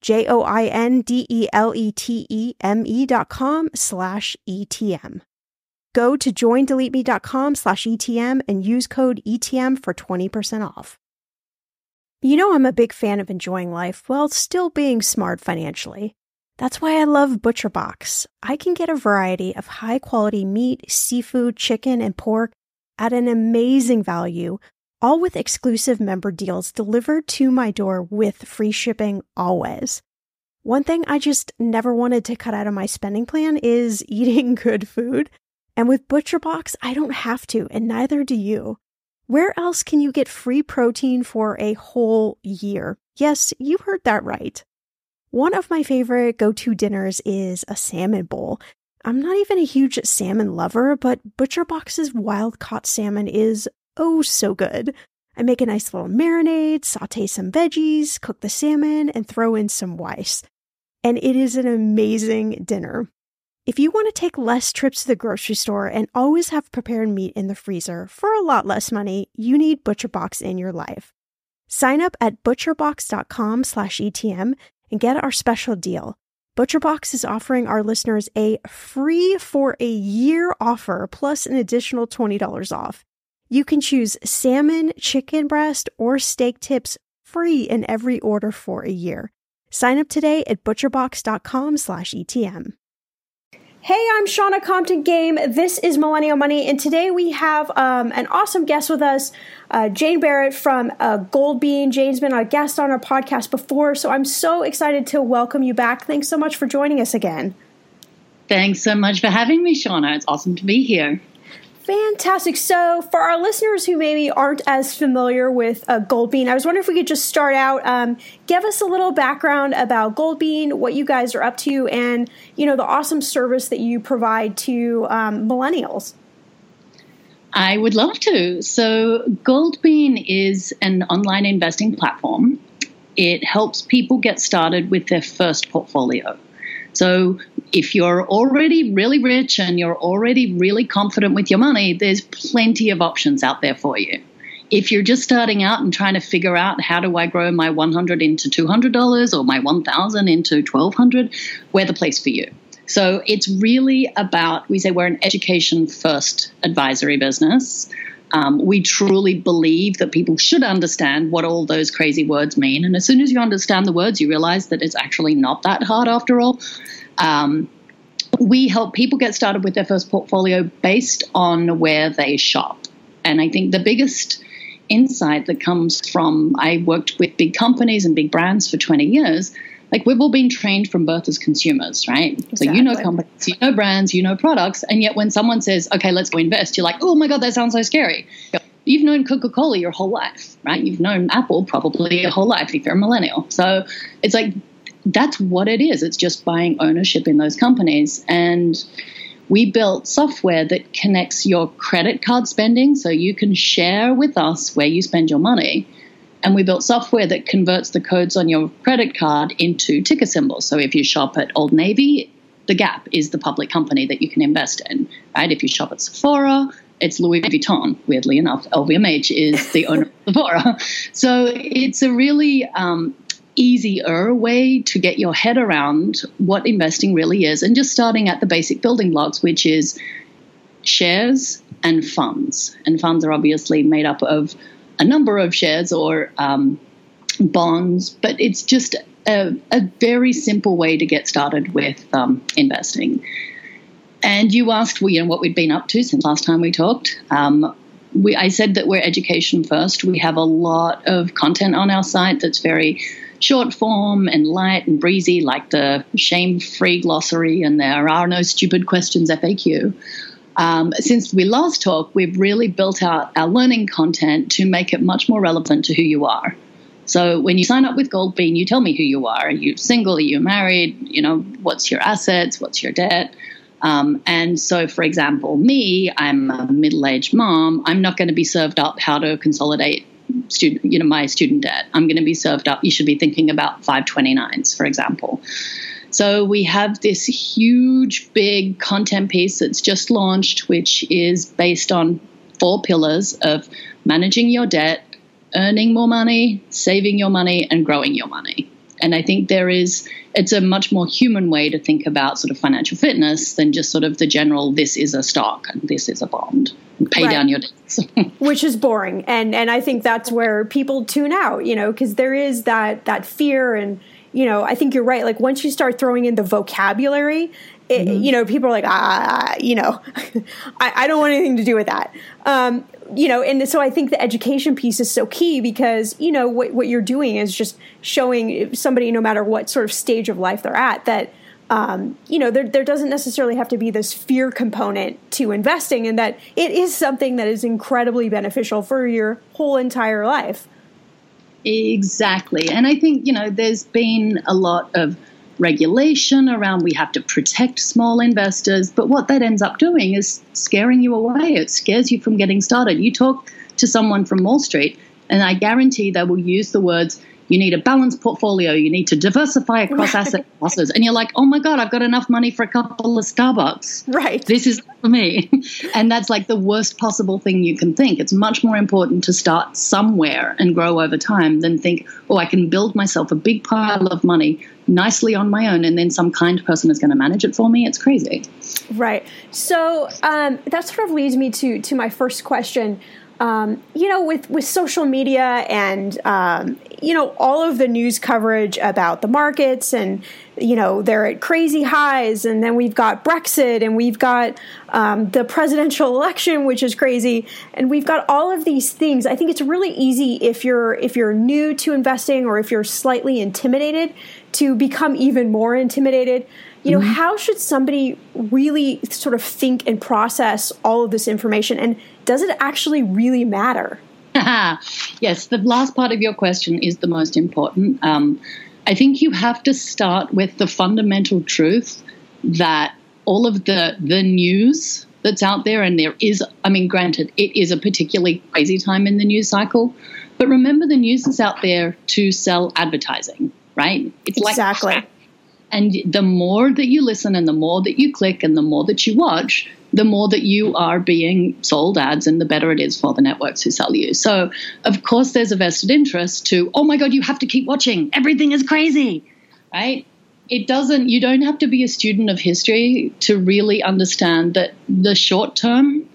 J O I N D E L E T E M E dot com slash ETM. Go to joindeleteme.com slash ETM and use code ETM for 20% off. You know, I'm a big fan of enjoying life while still being smart financially. That's why I love ButcherBox. I can get a variety of high quality meat, seafood, chicken, and pork at an amazing value all with exclusive member deals delivered to my door with free shipping always. One thing I just never wanted to cut out of my spending plan is eating good food. And with ButcherBox, I don't have to, and neither do you. Where else can you get free protein for a whole year? Yes, you heard that right. One of my favorite go to dinners is a salmon bowl. I'm not even a huge salmon lover, but ButcherBox's wild caught salmon is oh so good. I make a nice little marinade, saute some veggies, cook the salmon, and throw in some rice. And it is an amazing dinner. If you want to take less trips to the grocery store and always have prepared meat in the freezer for a lot less money, you need ButcherBox in your life. Sign up at butcherbox.com/etm and get our special deal. ButcherBox is offering our listeners a free for a year offer plus an additional $20 off. You can choose salmon, chicken breast, or steak tips free in every order for a year. Sign up today at butcherbox.com slash ETM. Hey, I'm Shannah Compton Game. This is Millennial Money, and today we have um, an awesome guest with us, uh, Jane Barratt from uh, Goldbean. Jane's been a guest on our podcast before, so I'm so excited to welcome you back. Thanks so much for joining us again. Thanks so much for having me, Shauna. It's awesome to be here. Fantastic. So, for our listeners who maybe aren't as familiar with uh, Goldbean, I was wondering if we could just start out, um, give us a little background about Goldbean, what you guys are up to, and you know the awesome service that you provide to um, millennials. I would love to. So, Goldbean is an online investing platform. It helps people get started with their first portfolio. So if you're already really rich and you're already really confident with your money, there's plenty of options out there for you. If you're just starting out and trying to figure out how do I grow my 100 into $200 or my 1000 into 1200, we're the place for you. So it's really about, we say we're an education first advisory business. Um, we truly believe that people should understand what all those crazy words mean. And as soon as you understand the words, you realize that it's actually not that hard after all. Um, we help people get started with their first portfolio based on where they shop. And I think the biggest insight that comes from I worked with big companies and big brands for 20 years. Like we've all been trained from birth as consumers, right? Exactly. So you know companies, you know brands, you know products, and yet when someone says, "Okay, let's go invest," you're like, "Oh my god, that sounds so scary." you've known Coca Cola your whole life, right? You've known Apple probably your whole life if you're a millennial. So it's like that's what it is. It's just buying ownership in those companies. And we built software that connects your credit card spending so you can share with us where you spend your money. And we built software that converts the codes on your credit card into ticker symbols. So if you shop at Old Navy, the Gap is the public company that you can invest in, right? If you shop at Sephora, it's Louis Vuitton. Weirdly enough, LVMH is the owner of Sephora. So it's a really um, easier way to get your head around what investing really is, and just starting at the basic building blocks, which is shares and funds. And funds are obviously made up of a number of shares or um, bonds, but it's just a, a, very simple way to get started with um, investing. And you asked, you know, what we'd been up to since last time we talked. Um, we, I said that we're education first. We have a lot of content on our site that's very short form and light and breezy, like the shame free glossary and there are no stupid questions FAQ. Um, since we last talked, we've really built out our learning content to make it much more relevant to who you are. So when you sign up with Goldbean, you tell me who you are. Are you single? Are you married? You know, what's your assets? What's your debt? Um, and so, for example, me, I'm a middle-aged mom. I'm not going to be served up how to consolidate student, you know, my student debt. I'm going to be served up. You should be thinking about 529s, for example. So we have this huge, big content piece that's just launched, which is based on four pillars of managing your debt, earning more money, saving your money, and growing your money. And I think there is, it's a much more human way to think about sort of financial fitness than just sort of the general, this is a stock and this is a bond. Pay right. down your debts. Which is boring. And, and I think that's where people tune out, you know, because there is that, that fear and, you know, I think you're right. Like once you start throwing in the vocabulary, it, mm-hmm. you know, people are like, ah, you know, I, I, don't want anything to do with that. Um, you know, and so I think the education piece is so key because, you know, what, what you're doing is just showing somebody, no matter what sort of stage of life they're at, that, um, you know, there, there doesn't necessarily have to be this fear component to investing and that it is something that is incredibly beneficial for your whole entire life. Exactly. And I think, you know, there's been a lot of regulation around we have to protect small investors. But what that ends up doing is scaring you away. It scares you from getting started. You talk to someone from Wall Street, and I guarantee they will use the words, you need a balanced portfolio. You need to diversify across right. asset classes. And you're like, oh my God, I've got enough money for a couple of Starbucks. Right. This is for me. and that's like the worst possible thing you can think. It's much more important to start somewhere and grow over time than think, oh, I can build myself a big pile of money nicely on my own and then some kind person is going to manage it for me. It's crazy. Right. So um, that sort of leads me to, to my first question um, you know, with, with social media and, um, you know, all of the news coverage about the markets and, you know, they're at crazy highs. And then we've got Brexit and we've got um, the presidential election, which is crazy. And we've got all of these things. I think it's really easy if you're, if you're new to investing or if you're slightly intimidated to become even more intimidated you know mm-hmm. how should somebody really sort of think and process all of this information and does it actually really matter yes the last part of your question is the most important. Um, i think you have to start with the fundamental truth that all of the the news that's out there and there is i mean granted it is a particularly crazy time in the news cycle but remember the news is out there to sell advertising right? It's exactly. like and the more that you listen and the more that you click and the more that you watch, the more that you are being sold ads and the better it is for the networks who sell you. So, of course, there's a vested interest to, oh my God, you have to keep watching. Everything is crazy, right? It doesn't, you don't have to be a student of history to really understand that the short term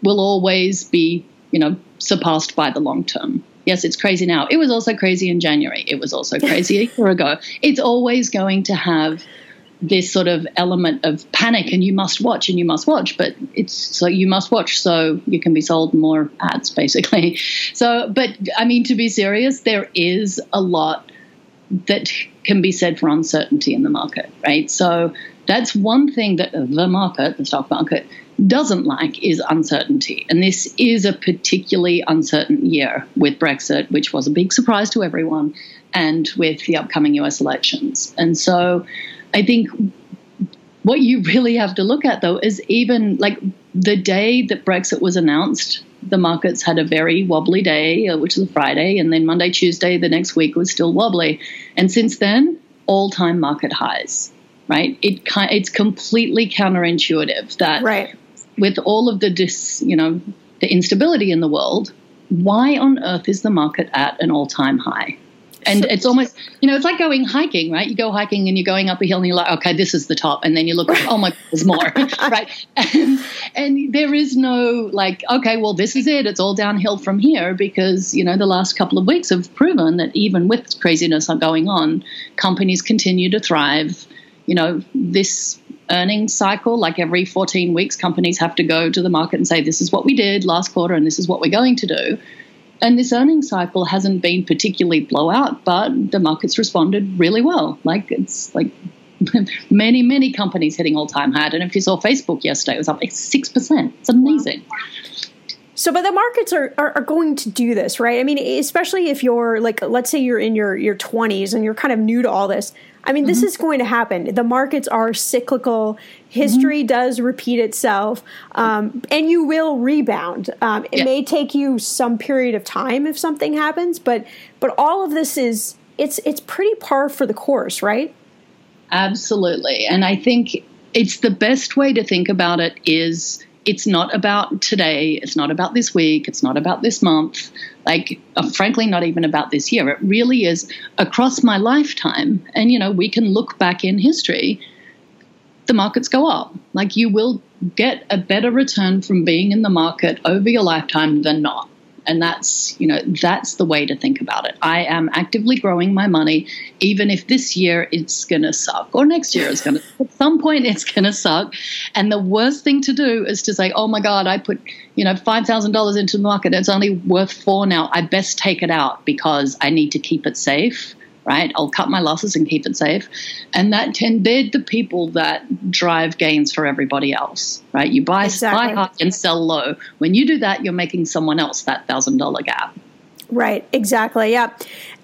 will always be, you know, surpassed by the long term. Yes, it's crazy now. It was also crazy in January. It was also crazy a year ago. It's always going to have this sort of element of panic and you must watch and you must watch but it's so you must watch so you can be sold more ads basically so but i mean to be serious there is a lot that can be said for uncertainty in the market right so that's one thing that the market the stock market doesn't like is uncertainty. And this is a particularly uncertain year with Brexit, which was a big surprise to everyone, and with the upcoming US elections. And so I think what you really have to look at, though, is even like the day that Brexit was announced, the markets had a very wobbly day, uh, which was a Friday, and then Monday, Tuesday, the next week was still wobbly. And since then, all time market highs, right? It It's completely counterintuitive that right. with all of the dis, you know, the instability in the world, why on earth is the market at an all time high? And it's almost, you know, it's like going hiking, right? You go hiking and you're going up a hill and you're like, okay, this is the top. And then you look, oh my God, there's more, right? And, and there is no like, okay, well, this is it. It's all downhill from here because, you know, the last couple of weeks have proven that even with craziness going on, companies continue to thrive. You know, this earnings cycle, like every 14 weeks, companies have to go to the market and say, this is what we did last quarter and this is what we're going to do and this earnings cycle hasn't been particularly blowout, but the market's responded really well. Like it's like many, many companies hitting all time high. And if you saw Facebook yesterday, it was up like 6%. It's amazing. Wow. So, but the markets are, are, are, going to do this, right? I mean, especially if you're like, let's say you're in your, your 20s and you're kind of new to all this. I mean, mm-hmm. this is going to happen. The markets are cyclical. History mm-hmm. does repeat itself, um, and you will rebound. Um, it yeah. may take you some period of time if something happens, but but all of this is it's it's pretty par for the course, right? Absolutely, and I think it's the best way to think about it is it's not about today, it's not about this week, it's not about this month, like uh, frankly not even about this year. It really is across my lifetime. And you know, we can look back in history, the markets go up. Like you will get a better return from being in the market over your lifetime than not. And that's, you know, that's the way to think about it. I am actively growing my money, even if this year it's going to suck or next year it's going to, at some point it's going to suck. And the worst thing to do is to say, oh my God, I put, you know, $5,000 into the market. It's only worth four now. I best take it out because I need to keep it safe right? I'll cut my losses and keep it safe. And that tend they're the people that drive gains for everybody else, right? You buy, exactly. buy high and sell low. When you do that, you're making someone else that thousand dollar gap. Right, exactly. Yeah.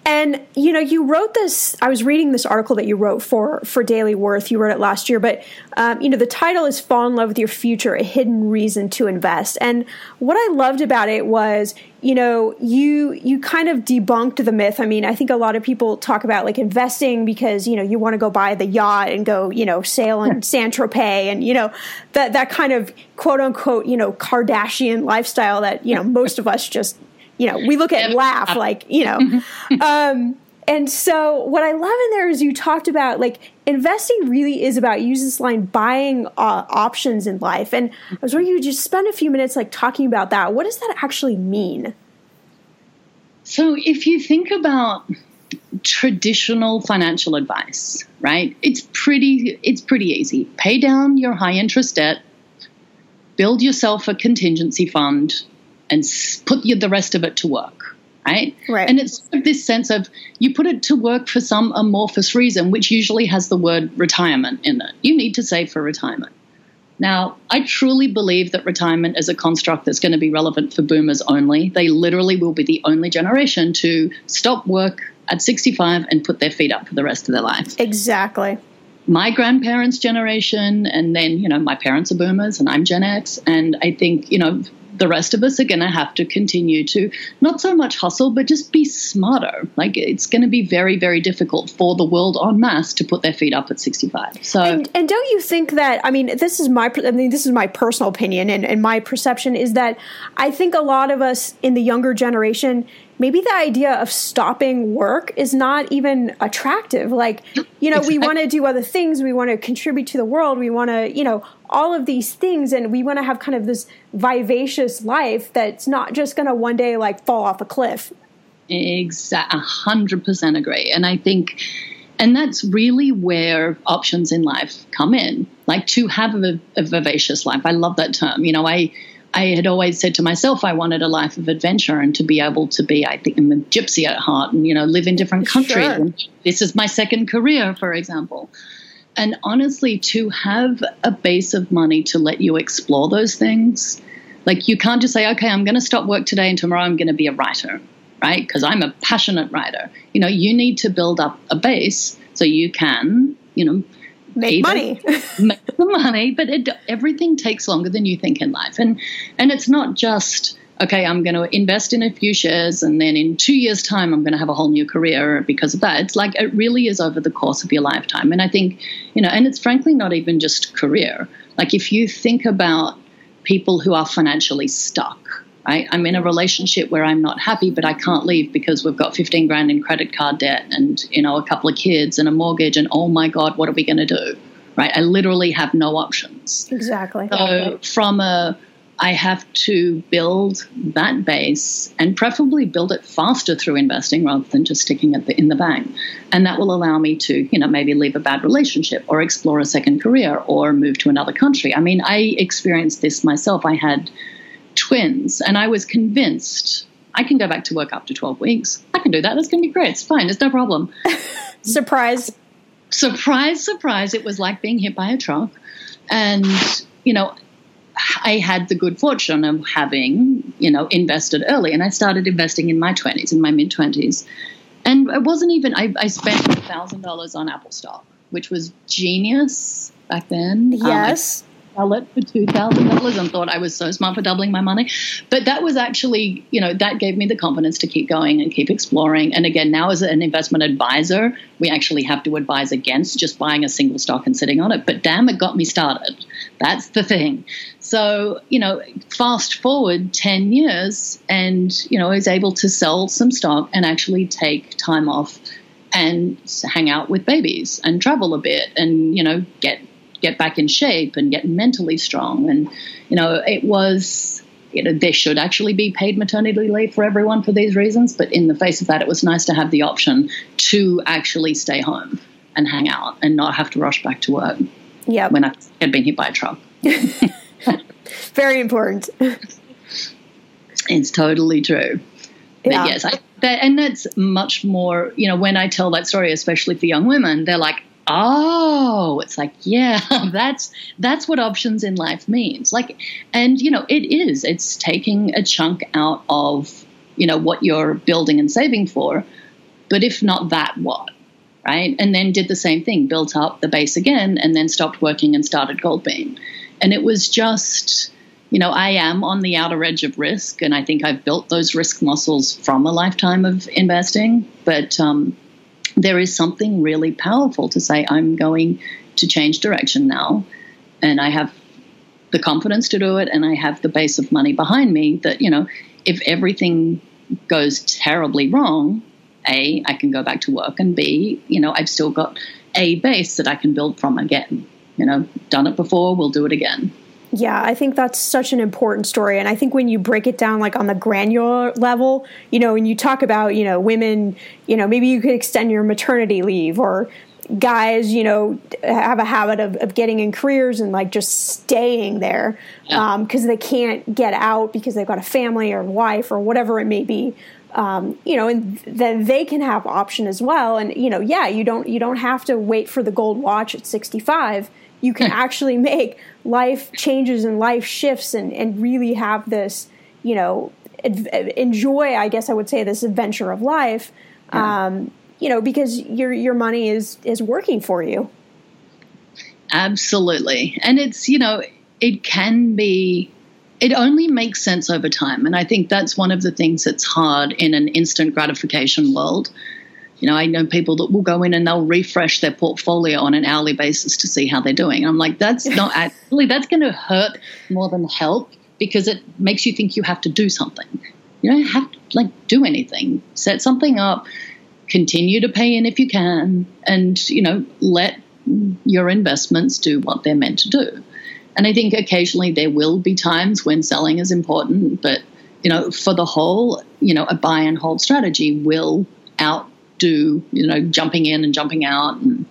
And you know, you wrote this. I was reading this article that you wrote for for Daily Worth. You wrote it last year, but um, you know, the title is "Fall in Love with Your Future: A Hidden Reason to Invest." And what I loved about it was, you know, you you kind of debunked the myth. I mean, I think a lot of people talk about like investing because you know you want to go buy the yacht and go you know sail in San Tropez and you know that that kind of quote unquote you know Kardashian lifestyle that you know most of us just you know, we look at and laugh like, you know. um, and so what I love in there is you talked about like investing really is about use this line buying uh, options in life. And I was wondering you just spend a few minutes like talking about that. What does that actually mean? So if you think about traditional financial advice, right? It's pretty it's pretty easy. Pay down your high interest debt, build yourself a contingency fund, and put the rest of it to work. Right? right. And it's this sense of you put it to work for some amorphous reason, which usually has the word retirement in it. You need to save for retirement. Now, I truly believe that retirement is a construct that's going to be relevant for boomers only. They literally will be the only generation to stop work at 65 and put their feet up for the rest of their life. Exactly. My grandparents' generation, and then, you know, my parents are boomers and I'm Gen X. And I think, you know, the rest of us are going to have to continue to not so much hustle, but just be smarter. Like it's going to be very, very difficult for the world en masse to put their feet up at 65. So, and, and don't you think that? I mean, this is my, I mean, this is my personal opinion, and, and my perception is that I think a lot of us in the younger generation maybe the idea of stopping work is not even attractive. Like, you know, exactly. we want to do other things, we want to contribute to the world, we want to, you know, all of these things, and we want to have kind of this vivacious life that's not just going to one day like fall off a cliff. Exactly, a hundred percent agree. And I think, and that's really where options in life come in. Like to have a, a vivacious life. I love that term. You know, I I had always said to myself I wanted a life of adventure and to be able to be, I think I'm a gypsy at heart and, you know, live in different countries. Sure. this is my second career, for example. And honestly, to have a base of money to let you explore those things, like you can't just say, okay, I'm going to stop work today and tomorrow I'm going to be a writer, right? Because I'm a passionate writer. You know, you need to build up a base so you can, you know, make money, make the money. But it, everything takes longer than you think in life, and and it's not just okay, I'm going to invest in a few shares and then in two years' time, I'm going to have a whole new career because of that. It's like it really is over the course of your lifetime. And I think, you know, and it's frankly not even just career. Like if you think about people who are financially stuck, right? I'm in a relationship where I'm not happy, but I can't leave because we've got 15 grand in credit card debt and, you know, a couple of kids and a mortgage. And oh my God, what are we going to do? Right? I literally have no options. Exactly. So from a, I have to build that base and preferably build it faster through investing rather than just sticking it in the bank. And that will allow me to, you know, maybe leave a bad relationship or explore a second career or move to another country. I mean, I experienced this myself. I had twins and I was convinced I can go back to work after 12 weeks. I can do that. That's going to be great. It's fine. It's no problem. surprise. Surprise, surprise. It was like being hit by a truck. And, you know, I had the good fortune of having, you know, invested early. And I started investing in my 20s, in my mid 20s. And it wasn't even, I, I spent $1,000 on Apple stock, which was genius back then. Um, yes. Um, sell it for two thousand dollars and thought I was so smart for doubling my money. But that was actually, you know, that gave me the confidence to keep going and keep exploring. And again, now as an investment advisor, we actually have to advise against just buying a single stock and sitting on it. But damn, it got me started. That's the thing. So, you know, fast forward 10 years and, you know, I was able to sell some stock and actually take time off and hang out with babies and travel a bit and, you know, get get back in shape and get mentally strong. And, you know, it was, you know, there should actually be paid maternity leave for everyone for these reasons. But in the face of that, it was nice to have the option to actually stay home and hang out and not have to rush back to work. Yeah. When I had been hit by a truck. Very important. It's totally true. Yeah. But yes, I, that, and that's much more, you know, when I tell that story, especially for young women, they're like, oh it's like yeah that's that's what options in life means. Like and you know it is. It's taking a chunk out of you know what you're building and saving for but if not that what right? And then did the same thing built up the base again and then stopped working and started goldbean and it was just you know i am on the outer edge of risk and i think i've built those risk muscles from a lifetime of investing but um, there is something really powerful to say, I'm going to change direction now. And I have the confidence to do it, and I have the base of money behind me that, you know, if everything goes terribly wrong, A, I can go back to work, and B, you know, I've still got a base that I can build from again. You know, done it before, we'll do it again. Yeah, I think that's such an important story. And I think when you break it down, like on the granular level, you know, when you talk about, you know, women, you know, maybe you could extend your maternity leave or guys, you know, have a habit of, of getting in careers and like just staying there because yeah. um, they can't get out because they've got a family or wife or whatever it may be. Um, you know, and then they can have option as well. And you know, yeah, you don't you don't have to wait for the gold watch at sixty five you can actually make life changes and life shifts and, and really have this, you know, enjoy, I guess I would say, this adventure of life, yeah. um, you know, because your, your money is, is working for you. Absolutely. And it's, you know, it can be, it only makes sense over time. And I think that's one of the things that's hard in an instant gratification world you know, I know people that will go in and they'll refresh their portfolio on an hourly basis to see how they're doing. I'm like, that's not actually, that's going to hurt more than help because it makes you think you have to do something. You don't have to like do anything. Set something up, continue to pay in if you can, and you know, let your investments do what they're meant to do. And I think occasionally there will be times when selling is important, but you know, for the whole, you know, a buy and hold strategy will out do, you know, jumping in and jumping out and,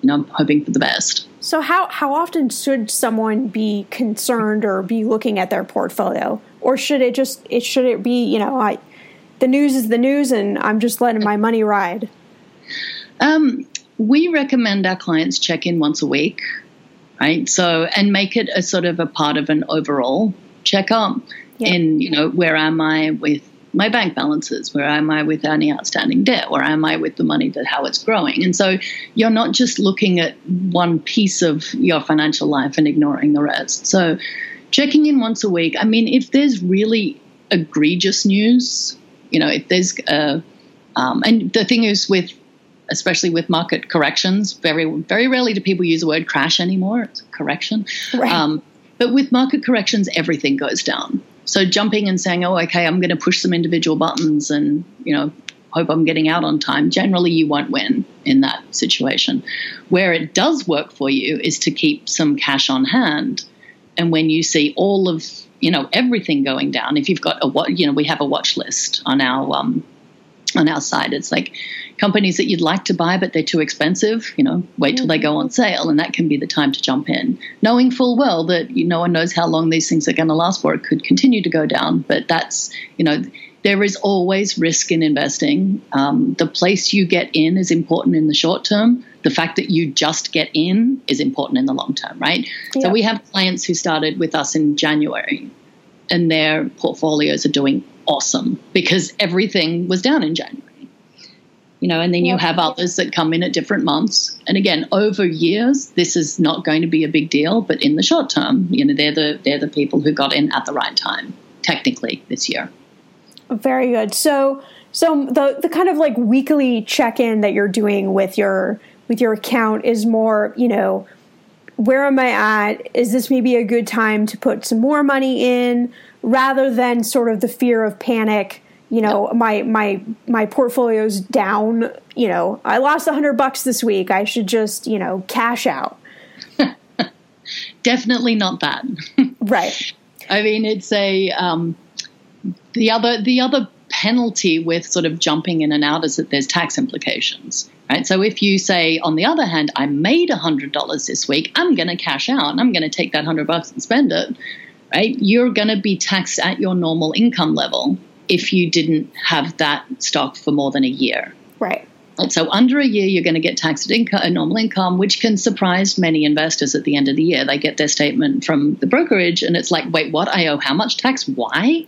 you know, hoping for the best. So how, how often should someone be concerned or be looking at their portfolio? Or should it just, it should it be, you know, I, the news is the news and I'm just letting my money ride? Um, we recommend our clients check in once a week, right? So, and make it a sort of a part of an overall checkup yeah. in, you know, where am I with my bank balances? Where am I with any outstanding debt? Where am I with the money that how it's growing? And so you're not just looking at one piece of your financial life and ignoring the rest. So checking in once a week. I mean, if there's really egregious news, you know, if there's uh, um, and the thing is with especially with market corrections, very very rarely do people use the word crash anymore. It's correction. Right. Um, but with market corrections, everything goes down. So jumping and saying, "Oh, okay, I'm going to push some individual buttons and you know hope I'm getting out on time," generally you won't win in that situation. Where it does work for you is to keep some cash on hand, and when you see all of you know everything going down, if you've got a what you know we have a watch list on our um, on our side. It's like companies that you'd like to buy, but they're too expensive. You know, wait till they go on sale, and that can be the time to jump in, knowing full well that you, no one knows how long these things are going to last for. It could continue to go down, but that's you know. There is always risk in investing. Um, the place you get in is important in the short term. The fact that you just get in is important in the long term, right? Yeah. So we have clients who started with us in January and their portfolios are doing awesome because everything was down in January. You know, and then you have others that come in at different months. And again, over years, this is not going to be a big deal, but in the short term, you know, they're the they're the people who got in at the right time, technically this year. Very good. So so the the kind of like weekly check-in that you're doing with your with your account is more, you know, where am I at? Is this maybe a good time to put some more money in rather than sort of the fear of panic? You know, my my my portfolio's down. You know, I lost a hundred bucks this week. I should just you know cash out. Definitely not that. right. I mean, it's a um, the other the other penalty with sort of jumping in and out is that there's tax implications. Right? So if you say, on the other hand, I made $100 this week, I'm going to cash out and I'm going to take that 100 bucks and spend it, right? You're going to be taxed at your normal income level if you didn't have that stock for more than a year. Right. And so under a year, you're going to get taxed at income, a normal income, which can surprise many investors at the end of the year. They get their statement from the brokerage, and it's like, wait, what? I owe how much tax? Why?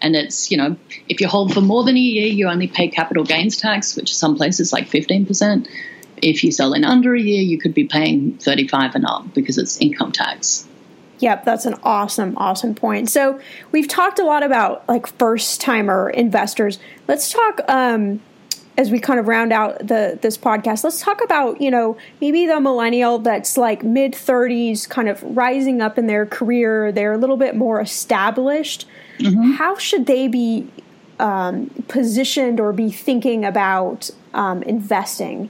And it's, you know, if you hold for more than a year, you only pay capital gains tax, which some places like 15%. If you sell in under a year, you could be paying 35 and up because it's income tax. Yep, that's an awesome, awesome point. So we've talked a lot about like first timer investors. Let's talk um, as we kind of round out the this podcast. Let's talk about you know maybe the millennial that's like mid thirties, kind of rising up in their career. They're a little bit more established. Mm-hmm. How should they be um, positioned or be thinking about um, investing?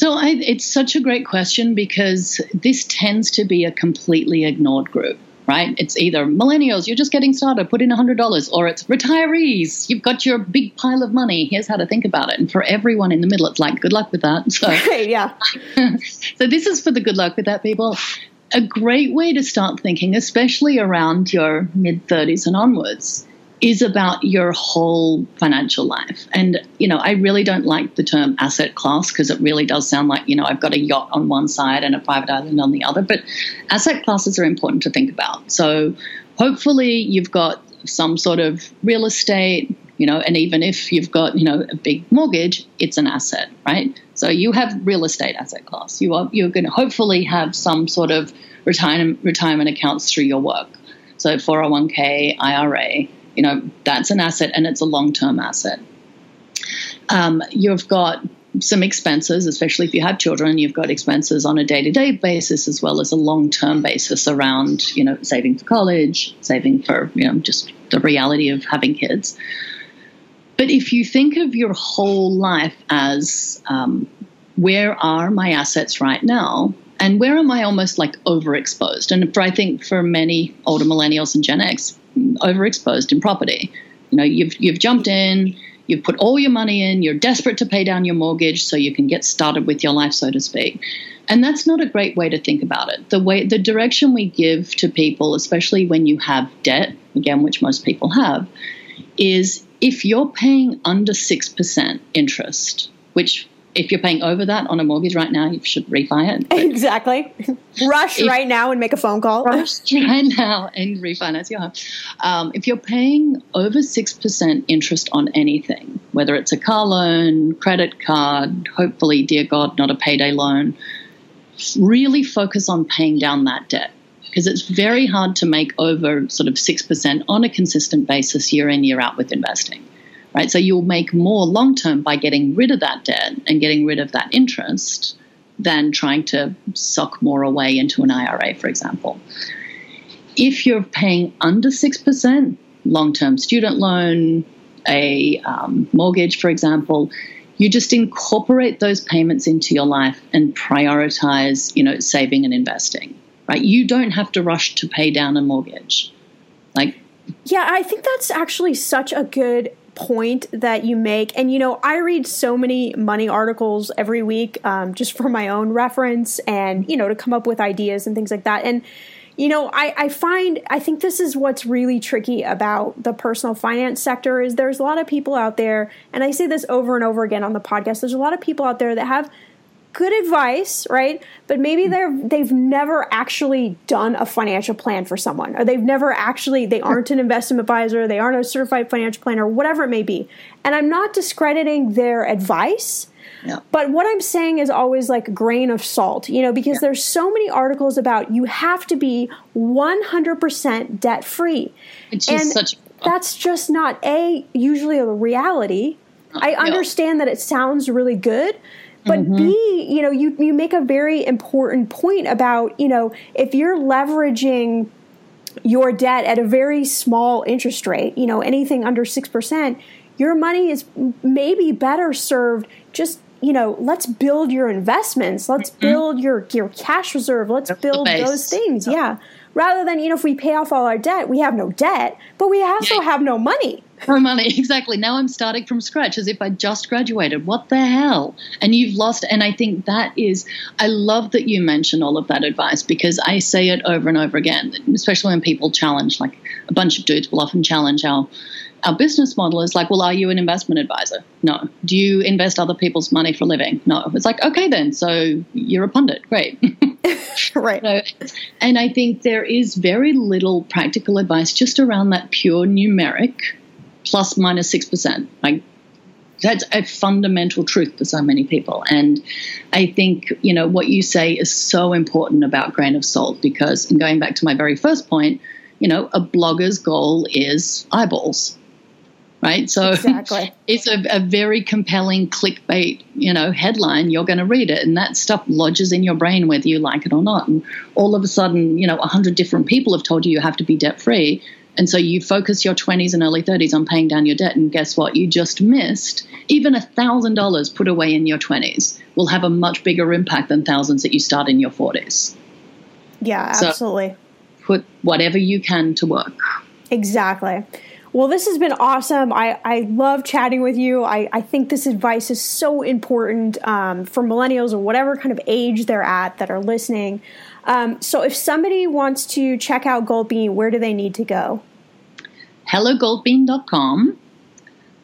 So I, it's such a great question because this tends to be a completely ignored group, right? It's either millennials, you're just getting started, put in $100, or it's retirees, you've got your big pile of money, here's how to think about it. And for everyone in the middle, it's like, good luck with that. So, yeah. so this is for the good luck with that people a great way to start thinking, especially around your mid 30s and onwards, is about your whole financial life. And, you know, I really don't like the term asset class because it really does sound like, you know, I've got a yacht on one side and a private island on the other. But asset classes are important to think about. So hopefully you've got some sort of real estate, you know, and even if you've got, you know, a big mortgage, it's an asset, right? So you have real estate asset class. You are you're going to hopefully have some sort of retirement retirement accounts through your work. So 401k, IRA, you know, that's an asset and it's a long-term asset. Um, you've got some expenses, especially if you have children, you've got expenses on a day to day basis as well as a long term basis around, you know, saving for college, saving for, you know, just the reality of having kids. But if you think of your whole life as um, where are my assets right now? And where am I almost like overexposed? And for I think for many older millennials and Gen X, overexposed in property. You know, you've you've jumped in, you've put all your money in, you're desperate to pay down your mortgage so you can get started with your life, so to speak. And that's not a great way to think about it. The way the direction we give to people, especially when you have debt, again, which most people have, is if you're paying under 6% interest, which if you're paying over that on a mortgage right now, you should refi it. Exactly. Rush if, right now and make a phone call. Rush right now and refinance your home. Um, if you're paying over 6% interest on anything, whether it's a car loan, credit card, hopefully, dear God, not a payday loan, really focus on paying down that debt because it's very hard to make over sort of 6% on a consistent basis year in, year out with investing right? So you'll make more long term by getting rid of that debt and getting rid of that interest than trying to sock more away into an IRA, for example. If you're paying under 6%, long term student loan, a um, mortgage, for example, you just incorporate those payments into your life and prioritize, you know, saving and investing, right? You don't have to rush to pay down a mortgage. Like, yeah, I think that's actually such a good point that you make. And, you know, I read so many money articles every week um, just for my own reference and, you know, to come up with ideas and things like that. And, you know, I, I find, I think this is what's really tricky about the personal finance sector is there's a lot of people out there, and I say this over and over again on the podcast, there's a lot of people out there that have good advice, right? But maybe they're they've never actually done a financial plan for someone, or they've never actually they aren't an investment advisor, they aren't a certified financial planner, whatever it may be. And I'm not discrediting their advice. Yeah. But what I'm saying is always like a grain of salt, you know, because yeah. there's so many articles about you have to be 100% debt free. and such that's just not a usually a reality. I understand that it sounds really good, but mm-hmm. B, you know, you, you make a very important point about, you know, if you're leveraging your debt at a very small interest rate, you know, anything under 6%, your money is maybe better served just you know, let's build your investments. Let's mm-hmm. build your your cash reserve. Let's build those things. Yep. Yeah. Rather than, you know, if we pay off all our debt, we have no debt, but we also yeah. have no money for money. Exactly. Now I'm starting from scratch as if I just graduated. What the hell? And you've lost. And I think that is, I love that you mention all of that advice because I say it over and over again, especially when people challenge, like a bunch of dudes will often challenge our. Our business model is like, well, are you an investment advisor? No. Do you invest other people's money for a living? No. It's like, okay, then. So you're a pundit. Great. right. So, and I think there is very little practical advice just around that pure numeric plus minus 6%. Like that's a fundamental truth for so many people. And I think, you know, what you say is so important about grain of salt because, and going back to my very first point, you know, a blogger's goal is eyeballs, right? So exactly. it's a, a, very compelling clickbait, you know, headline. You're going to read it, and that stuff lodges in your brain whether you like it or not. And all of a sudden, you know, a hundred different people have told you you have to be debt free. And so you focus your 20s and early 30s on paying down your debt. And guess what? You just missed even $1,000 put away in your 20s will have a much bigger impact than thousands that you start in your 40s. Yeah, absolutely. So put whatever you can to work. Exactly. Well, this has been awesome. I, I love chatting with you. I, I think this advice is so important um, for millennials or whatever kind of age they're at that are listening. Um, so if somebody wants to check out Goldbean, where do they need to go? HelloGoldbean.com.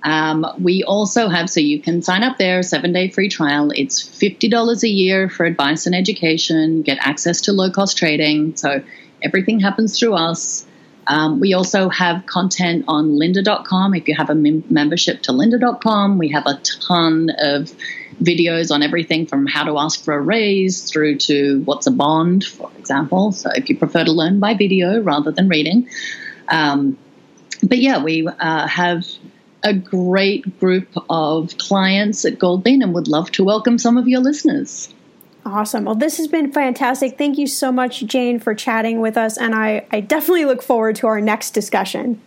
Um, we also have, so you can sign up there, seven day free trial. It's $50 a year for advice and education, get access to low cost trading. So everything happens through us. Um, we also have content on lynda.com. If you have a mem- membership to lynda.com, we have a ton of videos on everything from how to ask for a raise through to what's a bond, for example. So if you prefer to learn by video rather than reading. Um, but yeah, we uh, have a great group of clients at Goldbean and would love to welcome some of your listeners. Awesome. Well, this has been fantastic. Thank you so much, Jane, for chatting with us. And I, I definitely look forward to our next discussion.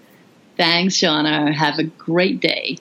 Thanks, Shannah. Have a great day.